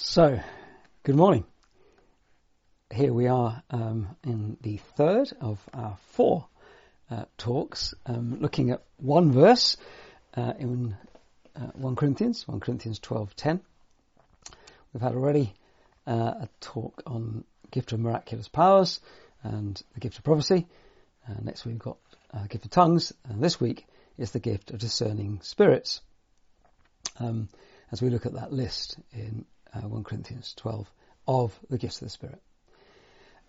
So, good morning. Here we are um, in the third of our four uh, talks, um, looking at one verse uh, in uh, 1 Corinthians, 1 Corinthians 12:10. We've had already uh, a talk on gift of miraculous powers and the gift of prophecy. Uh, next week we've got uh, gift of tongues, and this week is the gift of discerning spirits. Um, as we look at that list in uh, 1 Corinthians 12, of the gifts of the Spirit.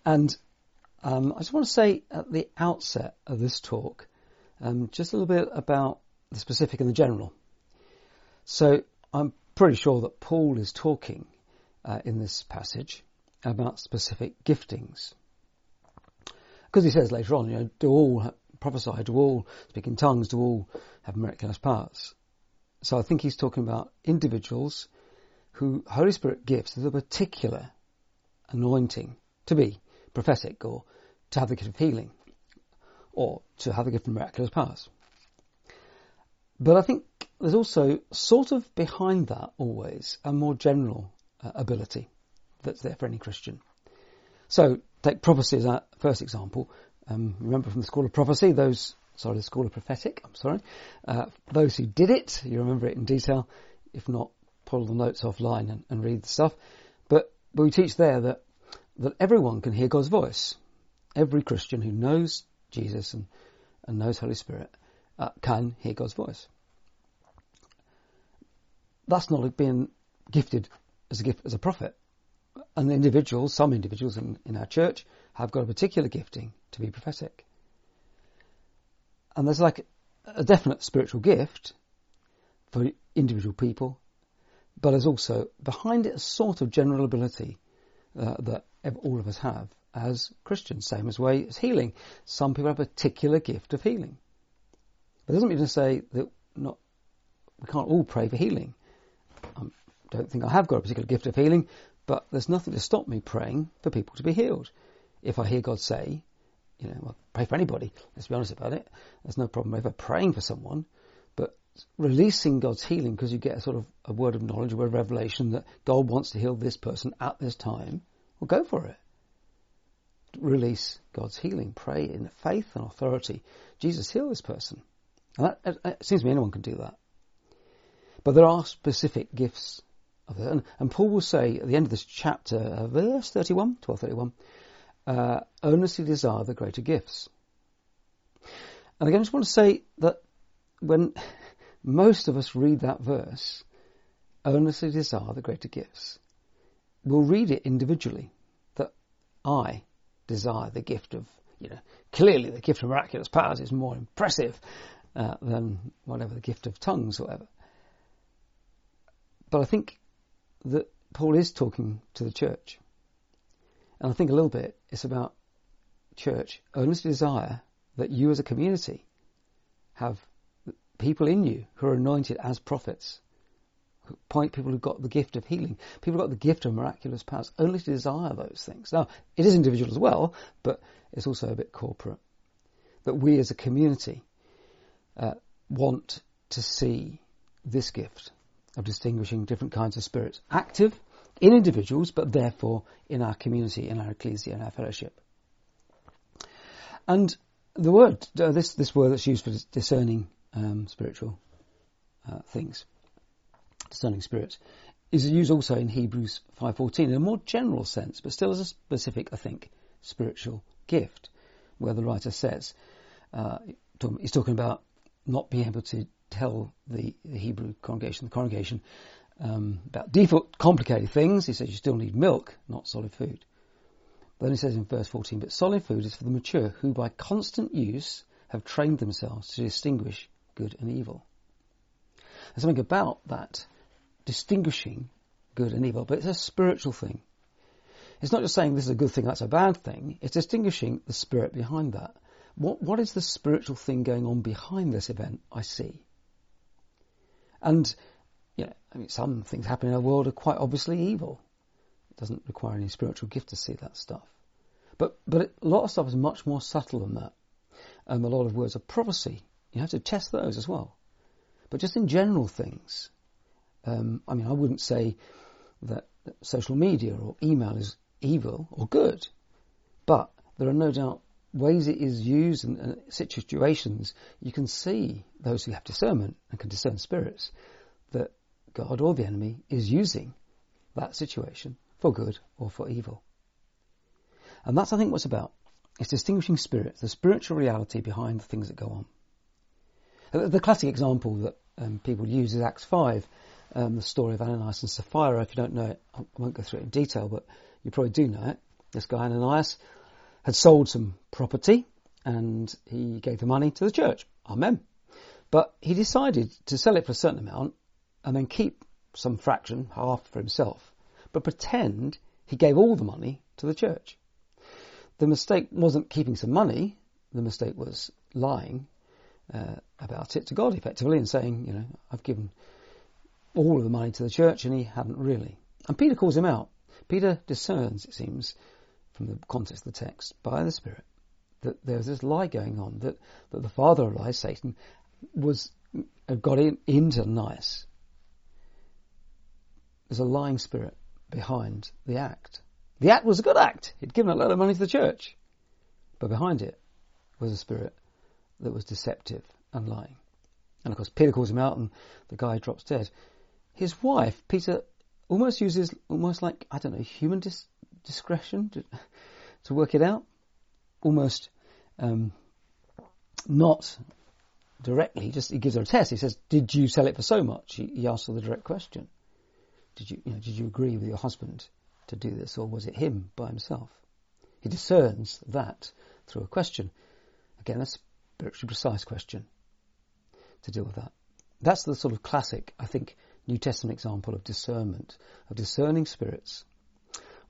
And um, I just want to say at the outset of this talk, um, just a little bit about the specific and the general. So I'm pretty sure that Paul is talking uh, in this passage about specific giftings. Because he says later on, you know, do all prophesy, do all speak in tongues, do all have miraculous parts. So I think he's talking about individuals who Holy Spirit gives the particular anointing to be prophetic or to have the gift of healing or to have the gift of miraculous powers. But I think there's also sort of behind that always a more general uh, ability that's there for any Christian. So take prophecy as our first example. Um, remember from the School of Prophecy, those, sorry, the School of Prophetic, I'm sorry, uh, those who did it, you remember it in detail. If not, pull the notes offline and, and read the stuff. But, but we teach there that, that everyone can hear God's voice. Every Christian who knows Jesus and, and knows Holy Spirit uh, can hear God's voice. That's not being gifted as a gift as a prophet. And individuals, some individuals in, in our church, have got a particular gifting to be prophetic. And there's like a definite spiritual gift for individual people but there's also behind it a sort of general ability uh, that all of us have as Christians, same as way as healing. Some people have a particular gift of healing. But it doesn't mean to say that not we can't all pray for healing. I don't think I have got a particular gift of healing, but there's nothing to stop me praying for people to be healed. If I hear God say, you know, well, pray for anybody, let's be honest about it. There's no problem ever praying for someone, releasing God's healing because you get a sort of a word of knowledge, a word of revelation that God wants to heal this person at this time, well, go for it. Release God's healing. Pray in faith and authority. Jesus, heal this person. And that, it, seems to me anyone can do that. But there are specific gifts of. And, and Paul will say at the end of this chapter, uh, verse 31, 1231, uh, earnestly desire the greater gifts. And again, I just want to say that when most of us read that verse, earnestly desire the greater gifts. We'll read it individually, that I desire the gift of, you know, clearly the gift of miraculous powers is more impressive uh, than whatever the gift of tongues or whatever. But I think that Paul is talking to the church. And I think a little bit it's about church earnestly desire that you as a community have people in you who are anointed as prophets. Point people who've got the gift of healing, people who've got the gift of miraculous powers, only to desire those things. Now, it is individual as well, but it's also a bit corporate. That we as a community uh, want to see this gift of distinguishing different kinds of spirits active in individuals, but therefore in our community, in our ecclesia, in our fellowship. And the word, uh, this, this word that's used for discerning um, spiritual uh, things, discerning spirits, is used also in Hebrews 5.14 in a more general sense, but still as a specific, I think, spiritual gift, where the writer says, uh, he's talking about not being able to tell the, the Hebrew congregation, the congregation, um, about default complicated things. He says you still need milk, not solid food. Then he says in verse 14, but solid food is for the mature who by constant use have trained themselves to distinguish good and evil. There's something about that distinguishing good and evil, but it's a spiritual thing. It's not just saying this is a good thing, that's a bad thing. It's distinguishing the spirit behind that. What, what is the spiritual thing going on behind this event I see? And, you know, I mean, some things happening in our world are quite obviously evil. It doesn't require any spiritual gift to see that stuff. But, but it, a lot of stuff is much more subtle than that. Um, a lot of words of prophecy you have to test those as well. But just in general things, um, I mean, I wouldn't say that social media or email is evil or good, but there are no doubt ways it is used and, and situations you can see those who have discernment and can discern spirits that God or the enemy is using that situation for good or for evil. And that's, I think, what's about. It's distinguishing spirits, the spiritual reality behind the things that go on. The classic example that um, people use is Acts 5, um, the story of Ananias and Sapphira. If you don't know it, I won't go through it in detail, but you probably do know it. This guy Ananias had sold some property and he gave the money to the church. Amen. But he decided to sell it for a certain amount and then keep some fraction, half for himself, but pretend he gave all the money to the church. The mistake wasn't keeping some money, the mistake was lying uh, about it to God effectively and saying, you know, I've given all of the money to the church and he hadn't really. And Peter calls him out. Peter discerns, it seems, from the context of the text, by the Spirit, that there's this lie going on, that, that the father of lies, Satan, was got in, into Ananias. There's a lying spirit behind the act. The act was a good act. He'd given a lot of money to the church. But behind it was a spirit that was deceptive and lying. And of course, Peter calls him out and the guy drops dead. His wife, Peter, almost uses almost like, I don't know, human dis- discretion to, to, work it out. Almost um, not directly, just he gives her a test. He says, Did you sell it for so much? He, he asks her the direct question. Did you, you know, did you agree with your husband to do this, or was it him by himself? He discerns that through a question. Again, a spiritually precise question to deal with that. That's the sort of classic, I think, New Testament example of discernment, of discerning spirits.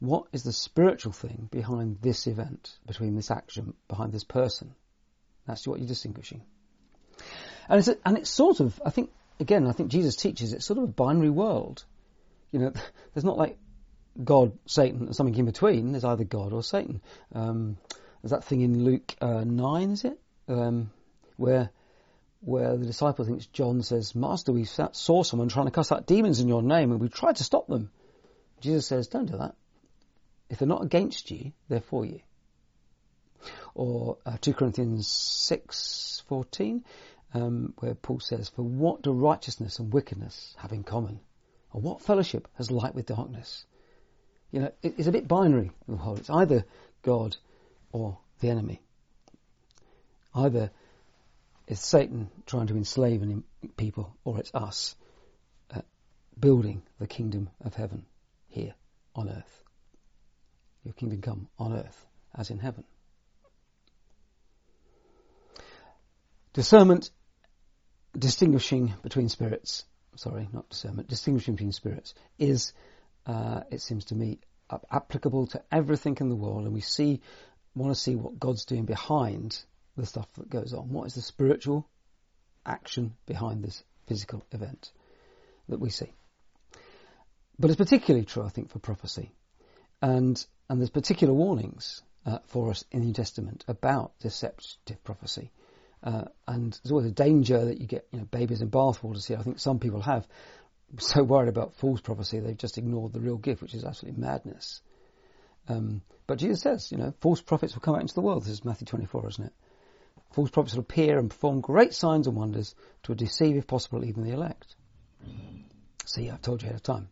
What is the spiritual thing behind this event, between this action, behind this person? That's what you're distinguishing. And it's, a, and it's sort of, I think, again, I think Jesus teaches it's sort of a binary world. You know, there's not like God, Satan, and something in between. There's either God or Satan. Um, there's that thing in Luke uh, 9, is it? Um, where where the disciple thinks John says, Master, we saw someone trying to cast out demons in your name and we tried to stop them. Jesus says, don't do that. If they're not against you, they're for you. Or uh, 2 Corinthians 6.14, um, where Paul says, For what do righteousness and wickedness have in common? Or what fellowship has light with darkness? You know, it's a bit binary, the whole. It's either God or the enemy. Either it's Satan trying to enslave people, or it's us uh, building the kingdom of heaven here on earth. Your kingdom come on earth as in heaven. Discernment, distinguishing between spirits, sorry, not discernment, distinguishing between spirits is, uh, it seems to me, applicable to everything in the world, and we see, want to see what God's doing behind the stuff that goes on. What is the spiritual action behind this physical event that we see? But it's particularly true, I think, for prophecy, and and there's particular warnings uh, for us in the New Testament about deceptive prophecy. Uh, and there's always a danger that you get, you know, babies in bathwater here. I think some people have so worried about false prophecy they've just ignored the real gift, which is absolutely madness. Um, but Jesus says, you know, false prophets will come out into the world. This is Matthew 24, isn't it? False prophets will appear and perform great signs and wonders to deceive, if possible, even the elect. See, I've told you ahead of time.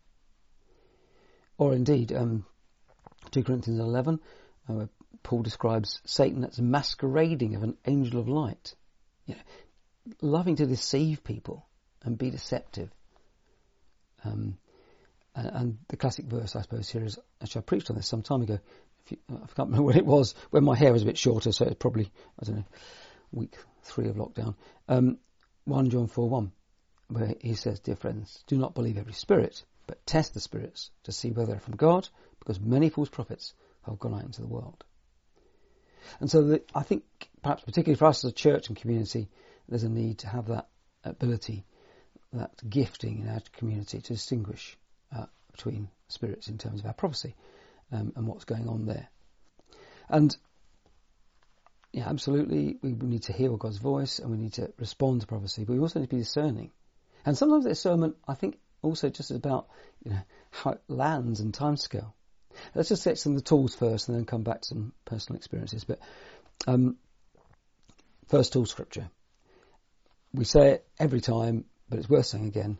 Or indeed, um, 2 Corinthians 11, uh, where Paul describes Satan as masquerading of an angel of light. You know, loving to deceive people and be deceptive. Um, and, and, the classic verse, I suppose, here is actually I preached on this some time ago. You, I can't remember when it was, when my hair was a bit shorter, so it's probably, I don't know, week three of lockdown. Um, 1 John 4 1, where he says, Dear friends, do not believe every spirit, but test the spirits to see whether they're from God, because many false prophets have gone out into the world. And so the, I think perhaps particularly for us as a church and community, there's a need to have that ability, that gifting in our community to distinguish uh, between spirits in terms of our prophecy um, and what's going on there. And yeah, absolutely, we need to hear God's voice and we need to respond to prophecy, but we also need to be discerning. And sometimes the discernment, I think, also just is about you know how it lands and timescale. Let's just get some of the tools first, and then come back to some personal experiences. But um, first tool, scripture. We say it every time, but it's worth saying again.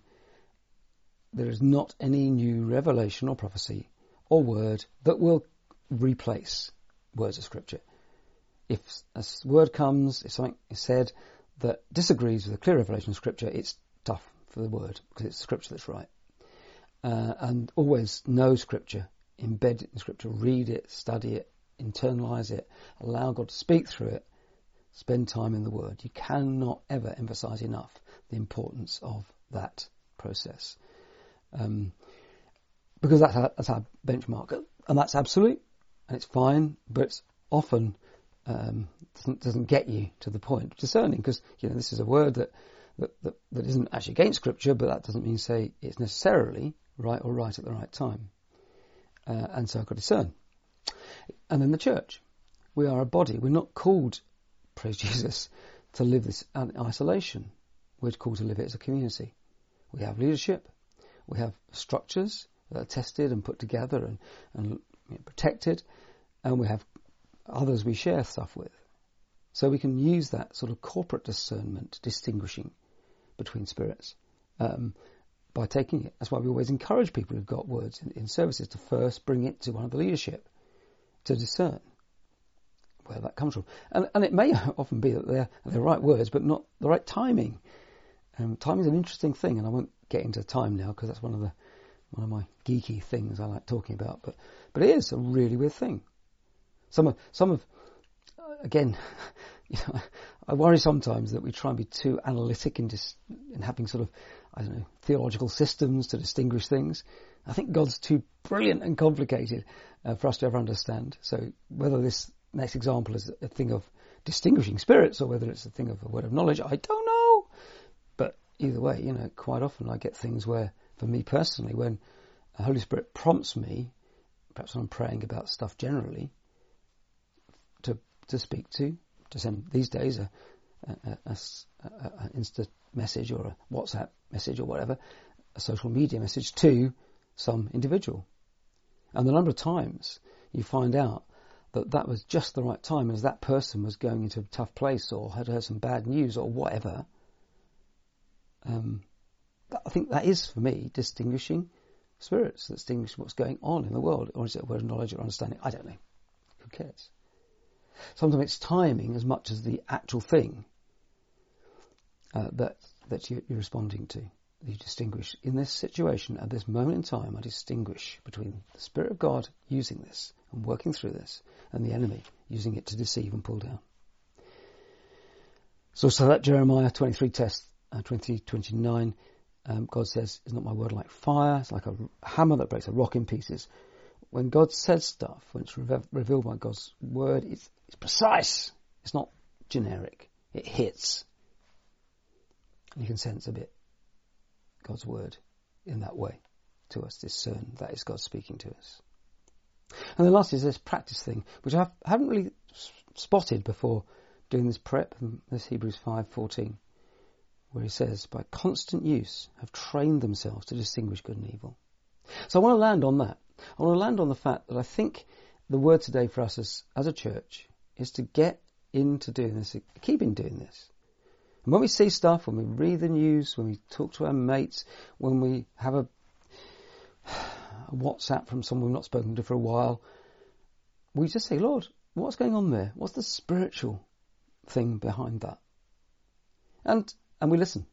There is not any new revelation or prophecy or word that will replace words of scripture. If a word comes, if something is said that disagrees with a clear revelation of scripture, it's tough for the word because it's scripture that's right. Uh, and always know scripture, embed it in scripture, read it, study it, internalize it, allow God to speak through it, spend time in the word. You cannot ever emphasize enough the importance of that process. Um, because that's our, that's our benchmark, and that's absolute, and it's fine, but it's often um, doesn't, doesn't get you to the point of discerning, because you know this is a word that, that that, that isn't actually against Scripture, but that doesn't mean say it's necessarily right or right at the right time, uh, and so got to discern. And then the church, we are a body. We're not called, praise Jesus, to live this in isolation. We're called to live it as a community. We have leadership, we have structures that are tested and put together and, and you know, protected, and we have others we share stuff with. So we can use that sort of corporate discernment, distinguishing between spirits, um, by taking it. That's why we always encourage people who've got words in, in services to first bring it to one of the leadership to discern where that comes from. And, and it may often be that they're the right words, but not the right timing. Um, timing is an interesting thing, and I won't get into time now because that's one of the one of my geeky things I like talking about. But but it is a really weird thing. Some of some of again, you know, I worry sometimes that we try and be too analytic in, dis, in having sort of I don't know theological systems to distinguish things. I think God's too brilliant and complicated uh, for us to ever understand. So whether this next example is a thing of distinguishing spirits or whether it's a thing of a word of knowledge, I don't know But either way, you know, quite often I get things where, for me personally, when the Holy Spirit prompts me, perhaps when I'm praying about stuff generally, to speak to, to send these days a, a, a, a Insta message or a WhatsApp message or whatever, a social media message to some individual. And the number of times you find out that that was just the right time as that person was going into a tough place or had heard some bad news or whatever, um, I think that is for me distinguishing spirits, distinguish what's going on in the world, or is it a word of knowledge or understanding? I don't know. Who cares? Sometimes it's timing as much as the actual thing uh, that that you're responding to. You distinguish in this situation at this moment in time. I distinguish between the Spirit of God using this and working through this, and the enemy using it to deceive and pull down. So, so that Jeremiah 23 test uh, 20, 29, um, God says, Is not my word like fire? It's like a hammer that breaks a rock in pieces. When God says stuff, when it's re- revealed by God's word, it's, it's precise. It's not generic. It hits. And you can sense a bit God's word in that way to us, discern that is God speaking to us. And the last is this practice thing, which I haven't really spotted before doing this prep, um, this Hebrews 5.14 where he says, by constant use, have trained themselves to distinguish good and evil. So I want to land on that. I want to land on the fact that I think the word today for us as, as a church is to get into doing this, keep in doing this. And when we see stuff, when we read the news, when we talk to our mates, when we have a, a WhatsApp from someone we've not spoken to for a while, we just say, Lord, what's going on there? What's the spiritual thing behind that? And and we listen.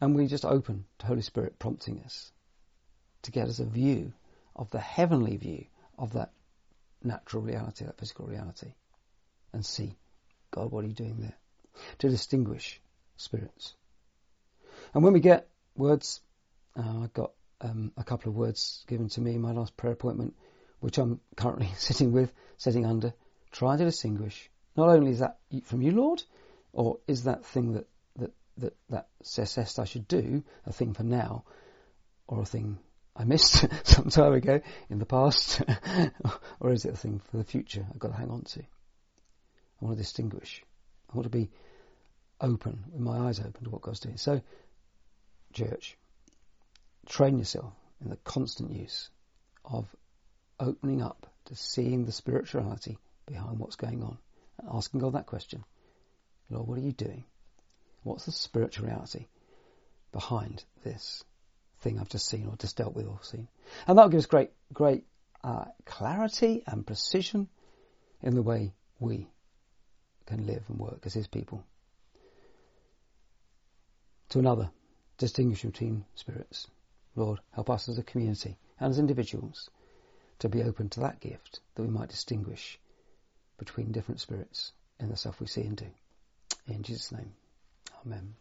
And we just open to Holy Spirit prompting us to get us a view of the heavenly view of that natural reality, that physical reality, and see, God, what are you doing there? To distinguish spirits. And when we get words, uh, I got um, a couple of words given to me in my last prayer appointment, which I'm currently sitting with, sitting under, trying to distinguish. Not only is that from you, Lord, or is that thing that that that says I should do a thing for now, or a thing I missed some time ago in the past, or is it a thing for the future I've got to hang on to? I want to distinguish. I want to be open, with my eyes open to what God's doing. So, church, train yourself in the constant use of opening up to seeing the spirituality behind what's going on and asking God that question Lord, what are you doing? What's the spirituality behind this thing I've just seen or just dealt with or seen? And that'll give us great, great uh, clarity and precision in the way we can live and work as His people. To another, distinguish between spirits. Lord, help us as a community and as individuals to be open to that gift that we might distinguish between different spirits in the stuff we see and do. In Jesus' name, Amen.